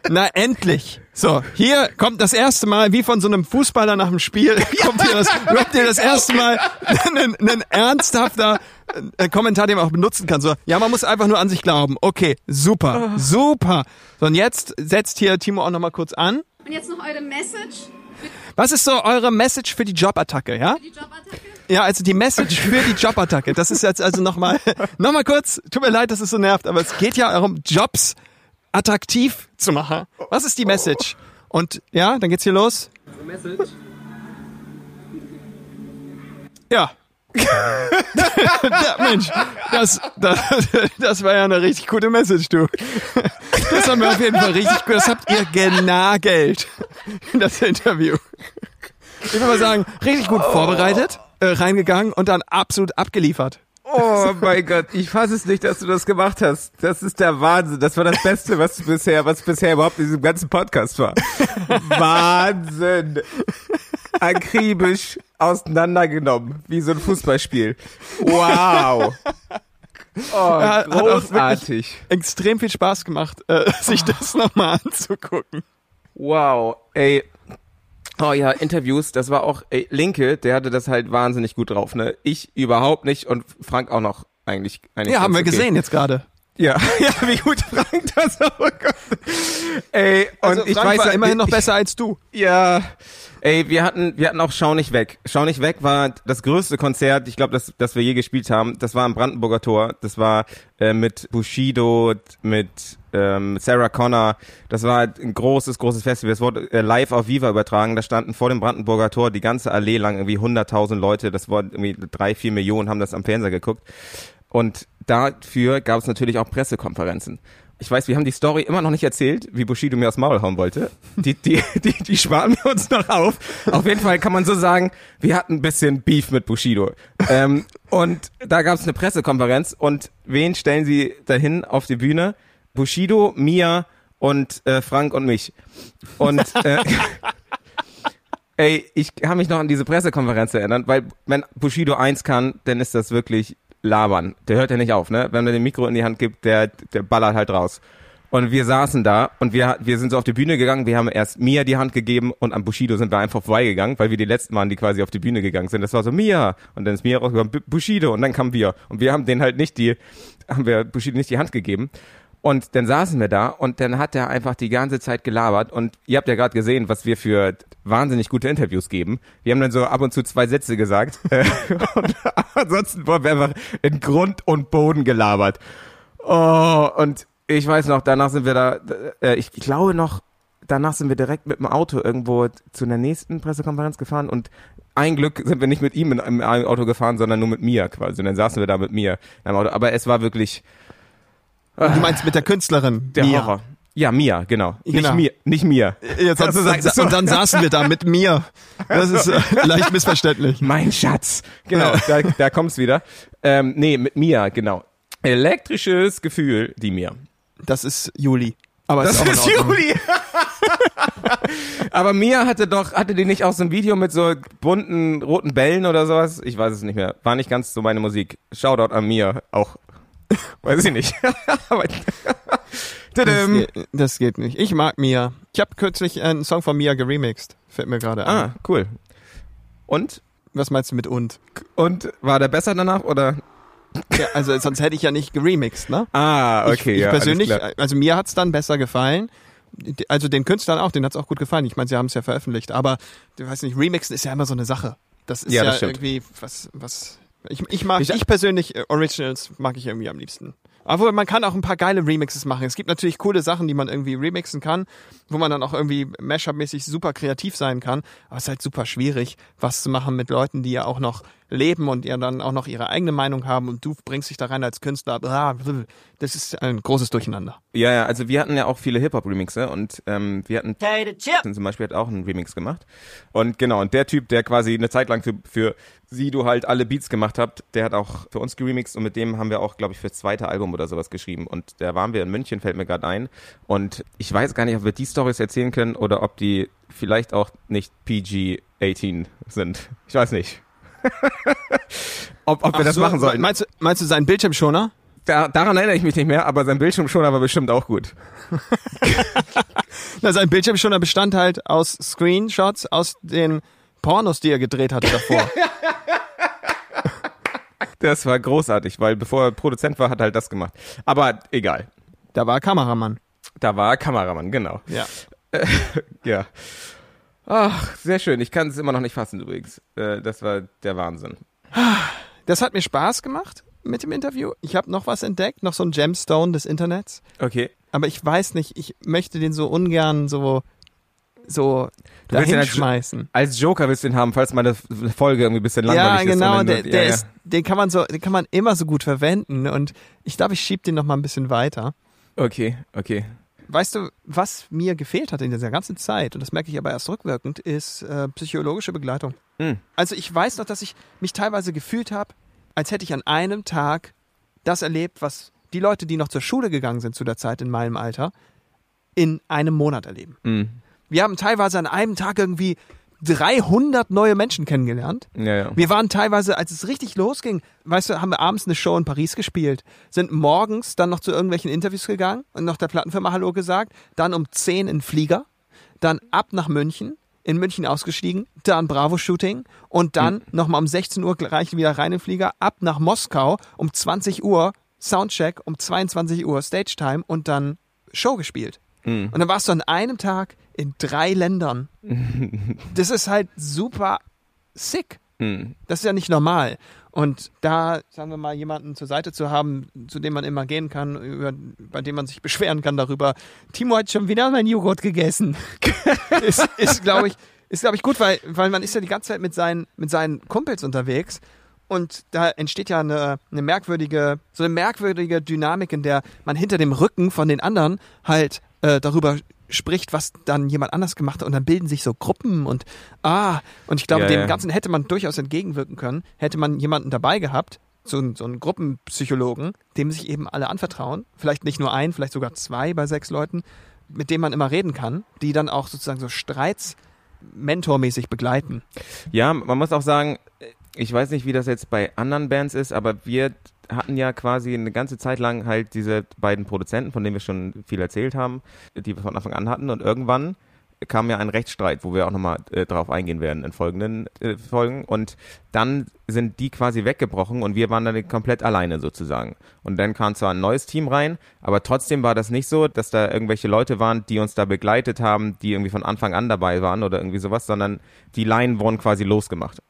Na, endlich. So, hier kommt das erste Mal, wie von so einem Fußballer nach dem Spiel, kommt hier das, kommt hier das erste Mal ein, ein ernsthafter äh, Kommentar, den man auch benutzen kann. So, ja, man muss einfach nur an sich glauben. Okay, super, super. So, und jetzt setzt hier Timo auch nochmal kurz an. und jetzt noch eure Message Was ist so eure Message für die Jobattacke, ja? für die Jobattacke? Ja, also die Message für die Jobattacke. Das ist jetzt also nochmal, nochmal kurz, tut mir leid, dass es so nervt, aber es geht ja darum, Jobs attraktiv zu machen. Was ist die Message? Und ja, dann geht's hier los. Message. Ja. Ja, Mensch, das, das, das war ja eine richtig gute Message, du. Das haben wir auf jeden Fall richtig gut. Das habt ihr genagelt. Das Interview. Ich würde mal sagen, richtig gut vorbereitet, äh, reingegangen und dann absolut abgeliefert. Oh mein Gott, ich fasse es nicht, dass du das gemacht hast. Das ist der Wahnsinn. Das war das Beste, was bisher, was bisher überhaupt in diesem ganzen Podcast war. Wahnsinn. Akribisch auseinandergenommen, wie so ein Fußballspiel. Wow. Oh, wirklich- großartig. Extrem viel Spaß gemacht, äh, sich das nochmal anzugucken. Wow. Ey. Oh ja, Interviews, das war auch, ey, Linke, der hatte das halt wahnsinnig gut drauf, ne? Ich überhaupt nicht und Frank auch noch eigentlich. eigentlich Ja, haben wir okay. gesehen jetzt gerade. Ja, ja, wie gut Frank das auch. Ey, und Also ich Frank weiß war ja, immerhin noch ich, besser als du. Ja, ey, wir hatten, wir hatten auch Schau nicht weg. Schau nicht weg war das größte Konzert, ich glaube, das, das wir je gespielt haben. Das war am Brandenburger Tor. Das war äh, mit Bushido, mit ähm, Sarah Connor. Das war ein großes, großes Festival. Es wurde äh, live auf Viva übertragen. Da standen vor dem Brandenburger Tor die ganze Allee lang irgendwie 100.000 Leute. Das waren irgendwie drei, vier Millionen haben das am Fernseher geguckt. Und dafür gab es natürlich auch Pressekonferenzen. Ich weiß, wir haben die Story immer noch nicht erzählt, wie Bushido mir aufs Maul hauen wollte. Die, die, die, die sparen wir uns noch auf. Auf jeden Fall kann man so sagen, wir hatten ein bisschen Beef mit Bushido. Ähm, und da gab es eine Pressekonferenz und wen stellen sie dahin auf die Bühne? Bushido, Mia und äh, Frank und mich. Und äh, ey, ich kann mich noch an diese Pressekonferenz erinnern, weil wenn Bushido eins kann, dann ist das wirklich labern. Der hört ja nicht auf, ne? Wenn man dem Mikro in die Hand gibt, der, der ballert halt raus. Und wir saßen da und wir, wir sind so auf die Bühne gegangen. Wir haben erst Mia die Hand gegeben und am Bushido sind wir einfach vorbeigegangen, weil wir die letzten waren, die quasi auf die Bühne gegangen sind. Das war so Mia und dann ist Mia rausgekommen, Bu- Bushido und dann kamen wir. Und wir haben den halt nicht die, haben wir Bushido nicht die Hand gegeben. Und dann saßen wir da und dann hat er einfach die ganze Zeit gelabert und ihr habt ja gerade gesehen, was wir für wahnsinnig gute Interviews geben. Wir haben dann so ab und zu zwei Sätze gesagt und ansonsten wurden wir einfach in Grund und Boden gelabert. Oh, und ich weiß noch, danach sind wir da, äh, ich glaube noch, danach sind wir direkt mit dem Auto irgendwo zu einer nächsten Pressekonferenz gefahren und ein Glück sind wir nicht mit ihm in einem Auto gefahren, sondern nur mit mir quasi. Und dann saßen wir da mit mir in Auto. Aber es war wirklich Du meinst mit der Künstlerin? der Mia. Horror. Ja, Mia, genau. Genau. Nicht mir, nicht mir. Jetzt, Also und, sag- und, dann saßen wir da mit mir. Das ist äh, leicht missverständlich. Mein Schatz. Genau, da, da kommt's wieder. Ähm, nee, mit Mia, genau. Elektrisches Gefühl, die Mia. Das ist Juli. Aber Das ist, ist. Juli. Aber Mia hatte doch, hatte die nicht auch so ein Video mit so bunten roten Bällen oder sowas? Ich weiß es nicht mehr. War nicht ganz so meine Musik. Shoutout an Mia auch. Weiß ich nicht. Das geht, das geht nicht. Ich mag Mia. Ich habe kürzlich einen Song von Mia geremixed. Fällt mir gerade ein. Ah, cool. Und? Was meinst du mit und? Und war der besser danach oder? Ja, also sonst hätte ich ja nicht geremixed, ne? Ah, okay. ich, ich ja, persönlich, also mir hat's dann besser gefallen. Also den Künstlern auch, denen hat's auch gut gefallen. Ich meine, sie haben es ja veröffentlicht, aber du weißt nicht, Remixen ist ja immer so eine Sache. Das ist Ja, ja, das irgendwie was, was. Ich, ich mag, Ich- ich, persönlich äh, Originals mag ich irgendwie am liebsten. Aber man kann auch ein paar geile Remixes machen. Es gibt natürlich coole Sachen, die man irgendwie remixen kann, wo man dann auch irgendwie Mashup-mäßig super kreativ sein kann. Aber es ist halt super schwierig, was zu machen mit Leuten, die ja auch noch leben und ja dann auch noch ihre eigene Meinung haben und du bringst dich da rein als Künstler. Das ist ein großes Durcheinander. Ja, ja, also wir hatten ja auch viele Hip-Hop-Remixe und ähm, wir hatten zum Beispiel hat auch einen Remix gemacht. Und genau, und der Typ, der quasi eine Zeit lang für, für Sido halt alle Beats gemacht hat, der hat auch für uns geremixed und mit dem haben wir auch, glaube ich, fürs zweite Album oder sowas geschrieben. Und da waren wir in München, fällt mir gerade ein. Und ich weiß gar nicht, ob wir die Stories erzählen können oder ob die vielleicht auch nicht PG-18 sind. Ich weiß nicht. ob ob wir das so, machen sollten. Meinst du, meinst du seinen Bildschirmschoner? Da, daran erinnere ich mich nicht mehr, aber sein Bildschirm schon aber bestimmt auch gut. Na, sein Bildschirmschoner bestand halt aus Screenshots aus den Pornos, die er gedreht hatte davor. Das war großartig, weil bevor er Produzent war, hat er halt das gemacht. Aber egal. da war er Kameramann. Da war er Kameramann, genau. Ja. Ja. Ach, sehr schön. Ich kann es immer noch nicht fassen übrigens. Äh, das war der Wahnsinn. Das hat mir Spaß gemacht mit dem Interview. Ich habe noch was entdeckt, noch so ein Gemstone des Internets. Okay. Aber ich weiß nicht, ich möchte den so ungern so, so Du willst den als, dahinschmeißen. als Joker willst du ihn haben, falls meine Folge irgendwie ein bisschen Ja, langweilig ist. und genau, dann- der, ja, der ja. ist, den kann man so, den kann man immer so gut verwenden und ich glaube, ich schieb den noch mal ein bisschen weiter. Okay, okay. Weißt du, was mir gefehlt hat in dieser ganzen Zeit, und das merke ich aber erst rückwirkend, ist äh, psychologische Begleitung. Hm. Also ich weiß noch, dass ich mich teilweise gefühlt habe, als hätte ich an einem Tag das erlebt, was die Leute, die noch zur Schule gegangen sind zu der Zeit in meinem Alter, in einem Monat erleben. Hm. Wir haben teilweise an einem Tag irgendwie 300 neue Menschen kennengelernt. Ja, ja. Wir waren teilweise, als es richtig losging, weißt du, haben wir abends eine Show in Paris gespielt, sind morgens dann noch zu irgendwelchen Interviews gegangen und noch der Plattenfirma Hallo gesagt, dann um 10 in Flieger, dann ab nach München, in München ausgestiegen, dann Bravo-Shooting und dann nochmal um 16 Uhr gleich wieder rein in Flieger, ab nach Moskau, um 20 Uhr Soundcheck, um 22 Uhr Stage-Time und dann Show gespielt. Und dann warst du an einem Tag in drei Ländern. Das ist halt super sick. Hm. Das ist ja nicht normal. Und da, sagen wir mal, jemanden zur Seite zu haben, zu dem man immer gehen kann, über, bei dem man sich beschweren kann darüber, Timo hat schon wieder mein Joghurt gegessen. ist, ist glaube ich, ist, glaube ich, gut, weil, weil man ist ja die ganze Zeit mit seinen, mit seinen Kumpels unterwegs. Und da entsteht ja eine, eine merkwürdige, so eine merkwürdige Dynamik, in der man hinter dem Rücken von den anderen halt äh, darüber spricht, was dann jemand anders gemacht hat und dann bilden sich so Gruppen und ah, und ich glaube, Ja, dem ja. Ganzen hätte man durchaus entgegenwirken können, hätte man jemanden dabei gehabt, so, einen- so einen Gruppenpsychologen, dem sich eben alle anvertrauen, vielleicht nicht nur ein, vielleicht sogar zwei bei sechs Leuten, mit denen man immer reden kann, die dann auch sozusagen so Streits mentormäßig begleiten. Ja, man muss auch sagen, ich weiß nicht, wie das jetzt bei anderen Bands ist, aber wir hatten ja quasi eine ganze Zeit lang halt diese beiden Produzenten, von denen wir schon viel erzählt haben, die wir von Anfang an hatten und irgendwann kam ja ein Rechtsstreit, wo wir auch nochmal äh, drauf eingehen werden in folgenden äh, Folgen und dann sind die quasi weggebrochen und wir waren dann komplett alleine sozusagen. Und dann kam zwar ein neues Team rein, aber trotzdem war das nicht so, dass da irgendwelche Leute waren, die uns da begleitet haben, die irgendwie von Anfang an dabei waren oder irgendwie sowas, sondern die Laien wurden quasi losgemacht.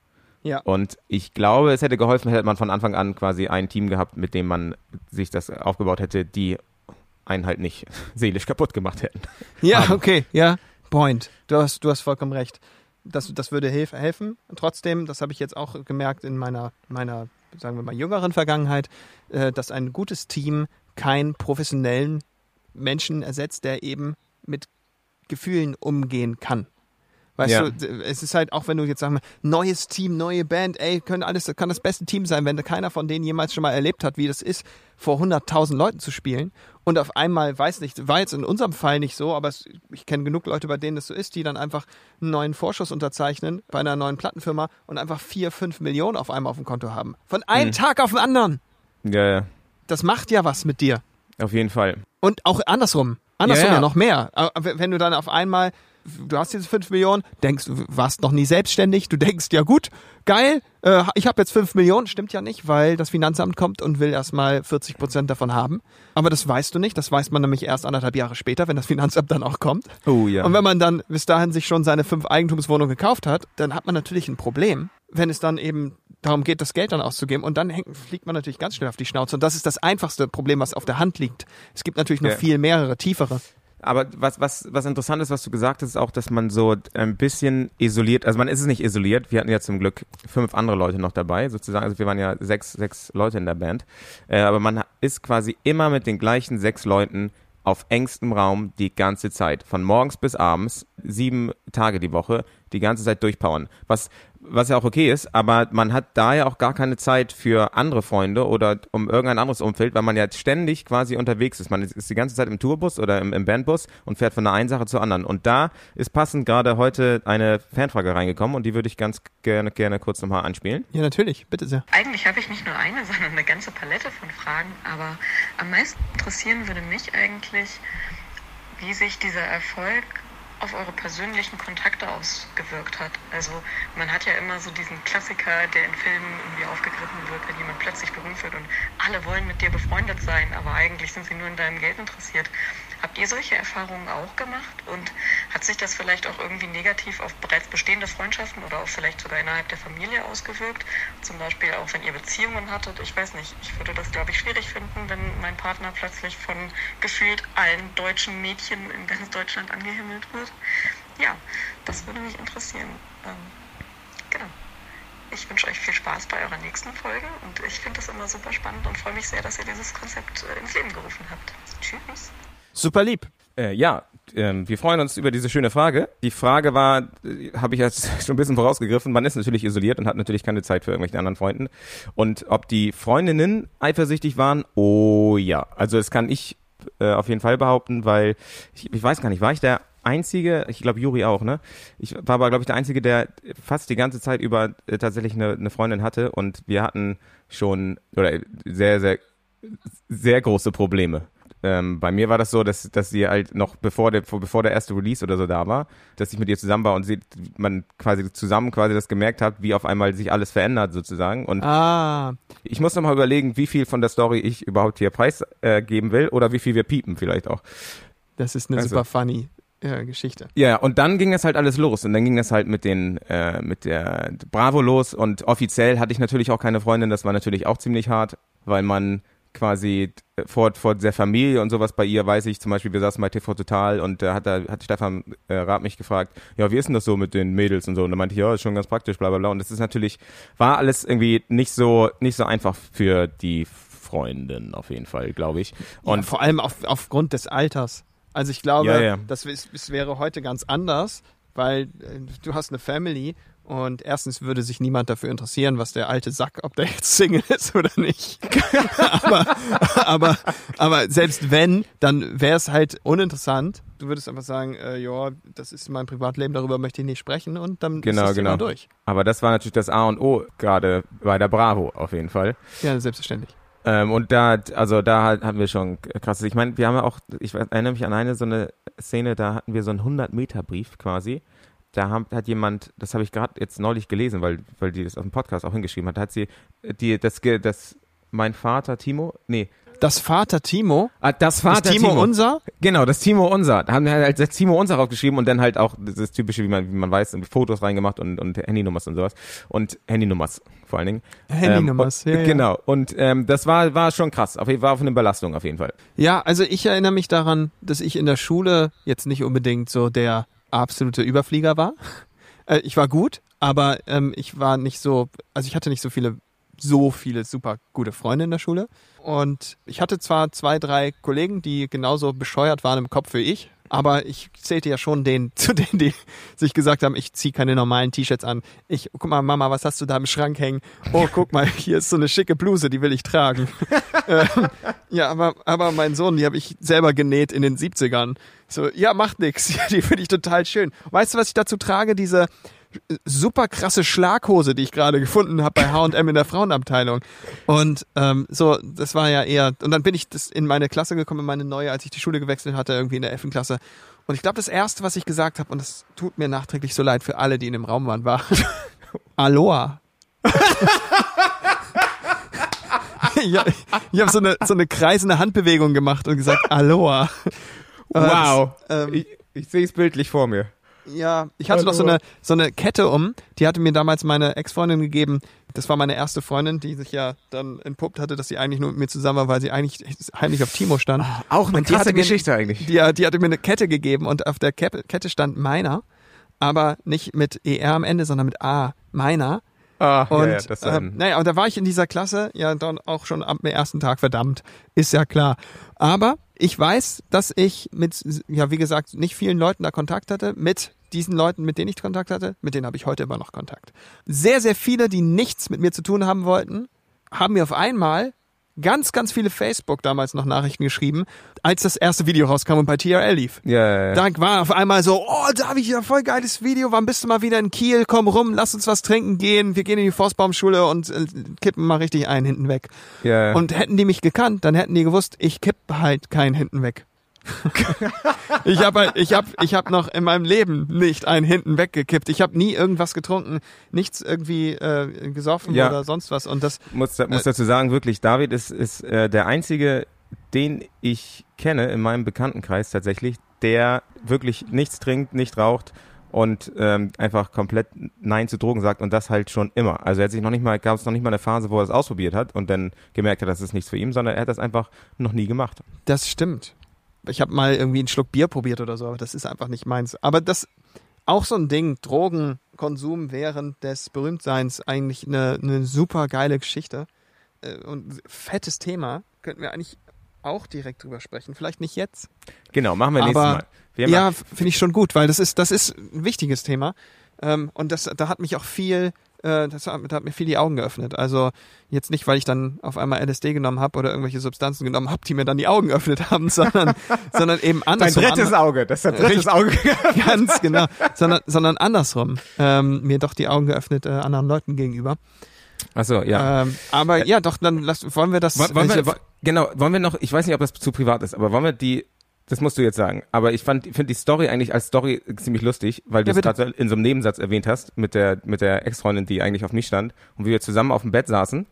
Ja. Und ich glaube, es hätte geholfen, hätte man von Anfang an quasi ein Team gehabt, mit dem man sich das aufgebaut hätte, die einen halt nicht seelisch kaputt gemacht hätten. Ja, Haben. okay, ja. Point. Du hast, du hast vollkommen recht. Das, das würde hilf, helfen. Trotzdem, das habe ich jetzt auch gemerkt in meiner, meiner, sagen wir mal, jüngeren Vergangenheit, äh, dass ein gutes Team keinen professionellen Menschen ersetzt, der eben mit Gefühlen umgehen kann. Weißt Ja. du, es ist halt auch, wenn du jetzt wir, neues Team, neue Band, ey, können alles, kann das beste Team sein, wenn keiner von denen jemals schon mal erlebt hat, wie das ist, vor 100.000 Leuten zu spielen und auf einmal, weiß nicht, war jetzt in unserem Fall nicht so, aber es, ich kenne genug Leute, bei denen es so ist, die dann einfach einen neuen Vorschuss unterzeichnen bei einer neuen Plattenfirma und einfach vier, fünf Millionen auf einmal auf dem Konto haben. Von einem Tag auf den anderen. Ja, ja, Das macht ja was mit dir. auf jeden Fall. Und auch andersrum. Andersrum Ja, ja, ja. noch mehr. Wenn du dann auf einmal, du hast jetzt 5 Millionen, denkst, du warst noch nie selbstständig, du denkst, ja gut, geil, äh, ich habe jetzt 5 Millionen, stimmt ja nicht, weil das Finanzamt kommt und will erstmal 40 Prozent davon haben. Aber das weißt du nicht, das weiß man nämlich erst anderthalb Jahre später, wenn das Finanzamt dann auch kommt. Oh ja. Und wenn man dann bis dahin sich schon seine fünf Eigentumswohnungen gekauft hat, dann hat man natürlich ein Problem, wenn es dann eben darum geht, das Geld dann auszugeben. Und dann hängt, fliegt man natürlich ganz schnell auf die Schnauze. Und das ist das einfachste Problem, was auf der Hand liegt. Es gibt natürlich noch Ja. viel mehrere, tiefere. Aber was, was, was interessant ist, was du gesagt hast, ist auch, dass man so ein bisschen isoliert, also man ist es nicht isoliert, wir hatten ja zum Glück fünf andere Leute noch dabei, sozusagen, also wir waren ja sechs, sechs Leute in der Band, äh, aber man ist quasi immer mit den gleichen sechs Leuten auf engstem Raum die ganze Zeit, von morgens bis abends, sieben Tage die Woche, die ganze Zeit durchpowern, was was ja auch okay ist, aber man hat da ja auch gar keine Zeit für andere Freunde oder um irgendein anderes Umfeld, weil man ja ständig quasi unterwegs ist. Man ist, die ganze Zeit im Tourbus oder im, im Bandbus und fährt von der einen Sache zur anderen. Und da ist passend gerade heute eine Fanfrage reingekommen und die würde ich ganz gerne, gerne kurz nochmal anspielen. Ja, natürlich, bitte sehr. Eigentlich habe ich nicht nur eine, sondern eine ganze Palette von Fragen, aber am meisten interessieren würde mich eigentlich, wie sich dieser Erfolg auf eure persönlichen Kontakte ausgewirkt hat. Also man hat ja immer so diesen Klassiker, der in Filmen irgendwie aufgegriffen wird, wenn jemand plötzlich berühmt wird und alle wollen mit dir befreundet sein, aber eigentlich sind sie nur in deinem Geld interessiert. Habt ihr solche Erfahrungen auch gemacht und hat sich das vielleicht auch irgendwie negativ auf bereits bestehende Freundschaften oder auch vielleicht sogar innerhalb der Familie ausgewirkt? Zum Beispiel auch wenn ihr Beziehungen hattet. Ich weiß nicht, ich würde das glaube ich schwierig finden, wenn mein Partner plötzlich von gefühlt allen deutschen Mädchen in ganz Deutschland angehimmelt wird. Ja, das würde mich interessieren. Ähm, genau. Ich wünsche euch viel Spaß bei eurer nächsten Folge und ich finde das immer super spannend und freue mich sehr, dass ihr dieses Konzept äh, ins Leben gerufen habt. Tschüss. Super lieb. Äh, ja, ähm, wir freuen uns über diese schöne Frage. Die Frage war, äh, habe ich jetzt schon ein bisschen vorausgegriffen, man ist natürlich isoliert und hat natürlich keine Zeit für irgendwelche anderen Freunden. Und ob die Freundinnen eifersüchtig waren, oh ja. Also das kann ich äh, auf jeden Fall behaupten, weil ich, ich weiß gar nicht, war ich der Einzige, ich glaube Juri auch, ne? Ich war aber, glaube ich, der Einzige, der fast die ganze Zeit über äh, tatsächlich eine, eine Freundin hatte und wir hatten schon, oder sehr, sehr, sehr große Probleme. Ähm, bei mir war das so, dass, dass sie halt noch bevor der, bevor der erste Release oder so da war, dass ich mit ihr zusammen war und sie, man quasi zusammen quasi das gemerkt hat, wie auf einmal sich alles verändert sozusagen. Und Ah, ich muss noch mal überlegen, wie viel von der Story ich überhaupt hier preisgeben äh, will oder wie viel wir piepen vielleicht auch. das ist eine Also- super funny äh, Geschichte. Ja, und dann ging das halt alles los und dann ging das halt mit den äh, mit der Bravo los und offiziell hatte ich natürlich auch keine Freundin, das war natürlich auch ziemlich hart, weil man quasi vor, vor der Familie und sowas bei ihr weiß ich zum Beispiel, wir saßen bei TV Total und da hat, da hat Stefan äh, Rath mich gefragt, ja, wie ist denn das so mit den Mädels und so und da meinte ich, ja, ist schon ganz praktisch, bla bla bla und das ist natürlich, war alles irgendwie nicht so, nicht so einfach für die Freundin auf jeden Fall, glaube ich. Und Und vor allem auf, aufgrund des Alters. Also ich glaube, Ja, ja. das es wäre heute ganz anders, weil äh, du hast eine Family Und erstens würde sich niemand dafür interessieren, was der alte Sack, ob der jetzt Single ist oder nicht. aber, aber, aber selbst wenn, dann wäre es halt uninteressant. Du würdest einfach sagen, äh, ja, das ist mein Privatleben, darüber möchte ich nicht sprechen und dann Genau, ist das Thema genau. durch. Aber das war natürlich das A und O gerade bei der Bravo auf jeden Fall. Ja, selbstverständlich. Ähm, und da, also da hatten wir schon krasses. Ich meine, wir haben ja auch, ich erinnere mich an eine so eine Szene, da hatten wir so einen 100-Meter-Brief quasi. Da haben, hat jemand, das habe ich gerade jetzt neulich gelesen, weil, weil die das auf dem Podcast auch hingeschrieben hat, hat sie die, das, das, mein Vater Timo, nee, Das Vater Timo, ah, das Vater das Timo, unser, Genau, das Timo Unser. Da haben wir halt das Timo Unser draufgeschrieben und dann halt auch das typische, wie man, wie man weiß, Fotos reingemacht und, und Handynummers und sowas. Und Handynummers vor allen Dingen. Handynummers, ähm, und, ja. Genau. Und ähm, das war, war schon krass. Auf war auf eine Belastung auf jeden Fall. Ja, also ich erinnere mich daran, dass ich in der Schule jetzt nicht unbedingt so der absolute Überflieger war. Äh, ich war gut, aber ähm, ich war nicht so, also ich hatte nicht so viele, so viele super gute Freunde in der Schule. Und ich hatte zwar zwei, drei Kollegen, die genauso bescheuert waren im Kopf wie ich, aber ich zählte ja schon den, zu denen, die sich gesagt haben, ich ziehe keine normalen T-Shirts an. Ich, guck mal, Mama, was hast du da im Schrank hängen? Oh, guck mal, hier ist so eine schicke Bluse, die will ich tragen. ähm, ja, aber, aber mein Sohn, die habe ich selber genäht in den 70ern. So, ja, macht nix. Die finde ich total schön. Weißt du, was ich dazu trage? Diese super krasse Schlaghose, die ich gerade gefunden habe bei H&M in der Frauenabteilung. Und ähm, so, das war ja eher. Und dann bin ich das in meine Klasse gekommen, in meine neue, als ich die Schule gewechselt hatte, irgendwie in der 11. Klasse. Und ich glaube, das erste, was ich gesagt habe, und das tut mir nachträglich so leid für alle, die in dem Raum waren, war Aloha. ich habe ich hab so eine so eine kreisende Handbewegung gemacht und gesagt Aloha. Wow. Ähm, ich ich sehe es bildlich vor mir. Ja, ich hatte noch so eine, so eine Kette um, die hatte mir damals meine Ex-Freundin gegeben. Das war meine erste Freundin, die sich ja dann entpuppt hatte, dass sie eigentlich nur mit mir zusammen war, weil sie eigentlich heimlich auf Timo stand. Auch eine krasse mir- Geschichte eigentlich. Die, die hatte mir eine Kette gegeben und auf der Ke- Kette stand meiner, aber nicht mit ER am Ende, sondern mit A, meiner. Ah, Und ja, ja, das äh, naja, und da war ich in dieser Klasse ja dann auch schon am ersten Tag verdammt, ist ja klar. Aber ich weiß, dass ich mit, ja wie gesagt, nicht vielen Leuten da Kontakt hatte. Mit diesen Leuten, mit denen ich Kontakt hatte, mit denen habe ich heute immer noch Kontakt. Sehr, sehr viele, die nichts mit mir zu tun haben wollten, haben mir auf einmal ganz, ganz viele Facebook damals noch Nachrichten geschrieben, als das erste Video rauskam und bei TRL lief. ja, ja, ja. Da war auf einmal so, oh, David, ja, voll geiles Video, wann bist du mal wieder in Kiel? Komm rum, lass uns was trinken gehen. Wir gehen in die Forstbaumschule und äh, kippen mal richtig einen hinten weg. ja. Und hätten die mich gekannt, dann hätten die gewusst, ich kipp halt keinen hinten weg. ich habe halt, ich hab, ich hab noch in meinem Leben nicht einen hinten weggekippt. Ich habe nie irgendwas getrunken, nichts irgendwie äh, gesoffen Ja. oder sonst was. Und das, muss, muss Äh, dazu sagen, wirklich, David ist, ist äh, der einzige, den ich kenne in meinem Bekanntenkreis tatsächlich, der wirklich nichts trinkt, nicht raucht und ähm, einfach komplett Nein zu Drogen sagt und das halt schon immer. Also er hat sich noch nicht mal, gab es noch nicht mal eine Phase, wo er es ausprobiert hat und dann gemerkt hat, das ist nichts für ihn, sondern er hat das einfach noch nie gemacht. Das stimmt. Ich habe mal irgendwie einen Schluck Bier probiert oder so, aber das ist einfach nicht meins. Aber das auch so ein Ding, Drogenkonsum während des Berühmtseins, eigentlich eine, eine super geile Geschichte. Äh, Und fettes Thema. Könnten wir eigentlich auch direkt drüber sprechen. Vielleicht nicht jetzt. Genau, machen wir nächstes Mal. Wir Ja, finde ich schon gut, weil das ist, das ist ein wichtiges Thema. Ähm, und das, da hat mich auch viel, äh, das hat, da hat mir viel die Augen geöffnet. Also jetzt nicht, weil ich dann auf einmal LSD genommen habe oder irgendwelche Substanzen genommen habe, die mir dann die Augen geöffnet haben, sondern, sondern eben Dein andersrum. drittes Auge, das ist dein drittes Richtig. Auge. Ganz genau. Sondern, sondern andersrum. Ähm, mir doch die Augen geöffnet äh, anderen Leuten gegenüber. Achso, ja. Ähm, aber ja, doch, dann lass, wollen wir das. Woll- wollen wir, genau, wollen wir noch, ich weiß nicht, ob das zu privat ist, aber wollen wir die, das musst du jetzt sagen, aber ich fand, finde die Story eigentlich als Story ziemlich lustig, weil du Ja, es gerade in so einem Nebensatz erwähnt hast, mit der, mit der Ex-Freundin, die eigentlich auf mich stand und wie wir zusammen auf dem Bett saßen.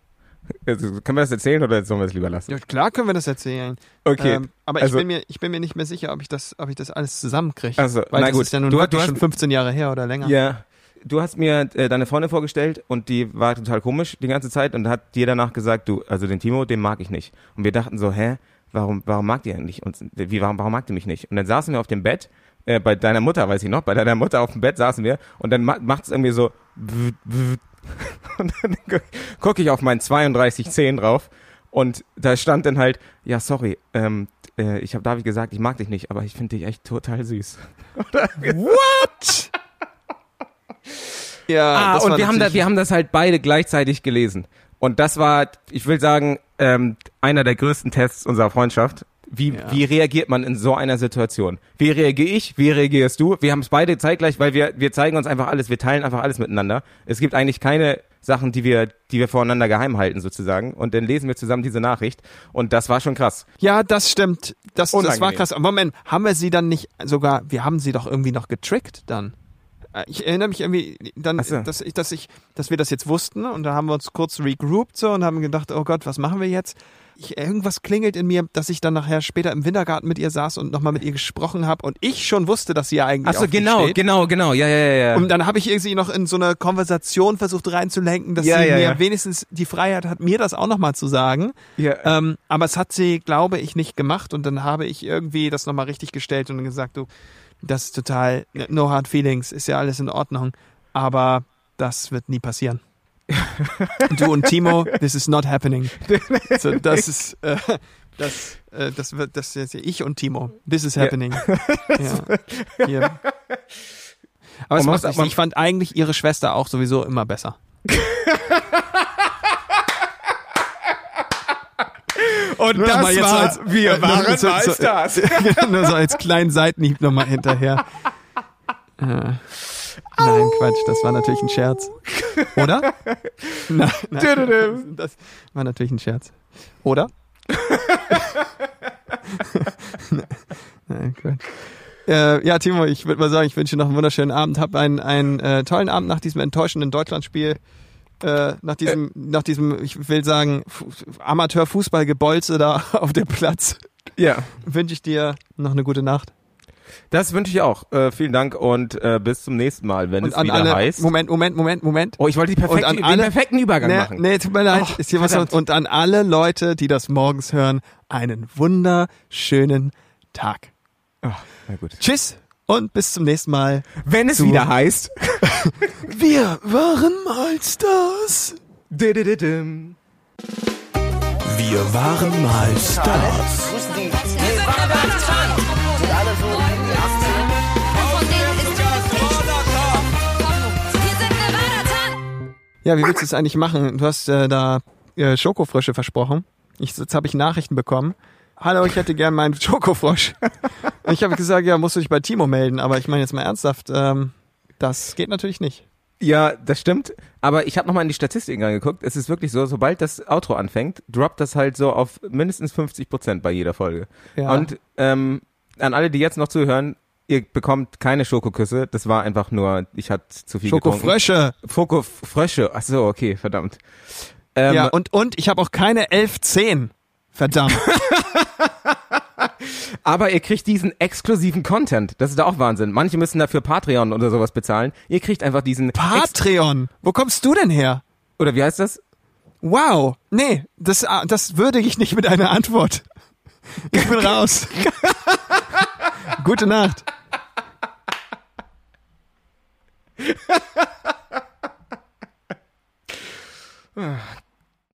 Also, können wir das erzählen oder sollen wir das lieber lassen? ja, klar können wir das erzählen. Okay. Ähm, aber also- ich, bin mir, ich bin mir nicht mehr sicher, ob ich das, ob ich das alles zusammenkriege. Also, Weil na das gut. ist ja nun Du- du hast- schon 15 Jahre her oder länger. Ja. Du hast mir äh, deine Freundin vorgestellt und die war total komisch die ganze Zeit und hat dir danach gesagt, du, also den Timo, den mag ich nicht. Und wir dachten so, hä, warum, warum mag die eigentlich uns? Wie, warum, warum mag die mich nicht? Und dann saßen wir auf dem Bett, äh, bei deiner Mutter, weiß ich noch, bei deiner Mutter auf dem Bett saßen wir und dann ma macht's irgendwie so und dann gu- gucke ich auf meinen 3210 drauf und da stand dann halt, ja, sorry, ähm, äh, ich habe David gesagt, ich mag dich nicht, aber ich finde dich echt total süß. What? Ja, Ah, das und wir haben, da, wir haben das halt beide gleichzeitig gelesen. Und das war, ich will sagen, ähm, einer der größten Tests unserer Freundschaft. Wie, Ja. wie reagiert man in so einer Situation? Wie reagiere ich? Wie reagierst du? Wir haben es beide zeitgleich, weil wir, wir zeigen uns einfach alles, wir teilen einfach alles miteinander. Es gibt eigentlich keine Sachen, die wir, die wir voreinander geheim halten, sozusagen. Und dann lesen wir zusammen diese Nachricht. Und das war schon krass. Ja, das stimmt. Das, das war krass. Moment, haben wir sie dann nicht sogar, wir haben sie doch irgendwie noch getrickt dann. Äh, Ich erinnere mich irgendwie dann, Ach so. dass ich, dass ich, dass wir das jetzt wussten und da haben wir uns kurz regrouped so und haben gedacht, oh Gott, was machen wir jetzt? Ich, irgendwas klingelt in mir, dass ich dann nachher später im Wintergarten mit ihr saß und nochmal mit ihr gesprochen habe und ich schon wusste, dass sie ja eigentlich Achso, auf mich genau, genau, genau. Ja, ja, ja, ja. Und dann habe ich irgendwie noch in so eine Konversation versucht reinzulenken, dass Ja, sie ja, mir ja. wenigstens die Freiheit hat, mir das auch nochmal zu sagen. ja. Ähm, aber es hat sie, glaube ich, nicht gemacht und dann habe ich irgendwie das nochmal richtig gestellt und gesagt, du, das ist total, no hard feelings, ist ja alles in Ordnung, aber das wird nie passieren. du und Timo, this is not happening. So, das ist, äh, das, äh, das wird, das ist ich und Timo, this is happening. Ja. Hier. Aber es macht ich fand eigentlich ihre Schwester auch sowieso immer besser. Und Nur noch mal jetzt so als, wir nur so, so, nur so als kleinen Seitenhieb nochmal hinterher. Äh, nein, Quatsch, das war natürlich ein Scherz. Oder? Nein, nein, das war natürlich ein Scherz. Oder? nein, Quatsch. Äh, ja, Timo, ich würde mal sagen, ich wünsche dir noch einen wunderschönen Abend. Hab einen, einen äh, tollen Abend nach diesem enttäuschenden Deutschlandspiel. Äh, nach diesem, nach diesem, ich will sagen, Fu- Amateurfußballgebolze da auf dem Platz. Ja. Wünsche ich dir noch eine gute Nacht. Das wünsche ich auch. Äh, vielen Dank und äh, bis zum nächsten Mal, wenn Und es an wieder alle, heißt. Moment, Moment, Moment, Moment. Oh, ich wollte die perfekte, an den alle- perfekten Übergang nee, machen. nee, tut mir leid. Oh, ist hier was verdammt. und an alle Leute, die das morgens hören, einen wunderschönen Tag. Na gut. Tschüss und bis zum nächsten Mal. Wenn es wieder heißt. Wir waren mal Stars. Wir waren mal Stars. Ja, wie willst du es eigentlich machen? Du hast äh, da äh, Schokofrösche versprochen. Ich, jetzt habe ich Nachrichten bekommen. Hallo, ich hätte gern meinen Schokofrosch. Ich habe gesagt, ja, musst du dich bei Timo melden. Aber ich meine jetzt mal ernsthaft, ähm, das geht natürlich nicht. Ja, das stimmt. Aber ich habe nochmal in die Statistiken angeguckt. Es ist wirklich so, sobald das Outro anfängt, droppt das halt so auf mindestens 50 Prozent bei jeder Folge. Ja. Und ähm, an alle, die jetzt noch zuhören, ihr bekommt keine Schokoküsse. Das war einfach nur, ich hatte zu viel. Schokofrösche. Schokofrösche. Ach so, okay, verdammt. Ähm, ja, und, und ich habe auch keine 1110. Verdammt. Aber ihr kriegt diesen exklusiven Content. Das ist da auch Wahnsinn. Manche müssen dafür Patreon oder sowas bezahlen. Ihr kriegt einfach diesen Patreon. Wo kommst du denn her? oder wie heißt das? Wow. Nee, das, ah, das würdige ich nicht mit einer Antwort. Ich bin raus. Gute Nacht.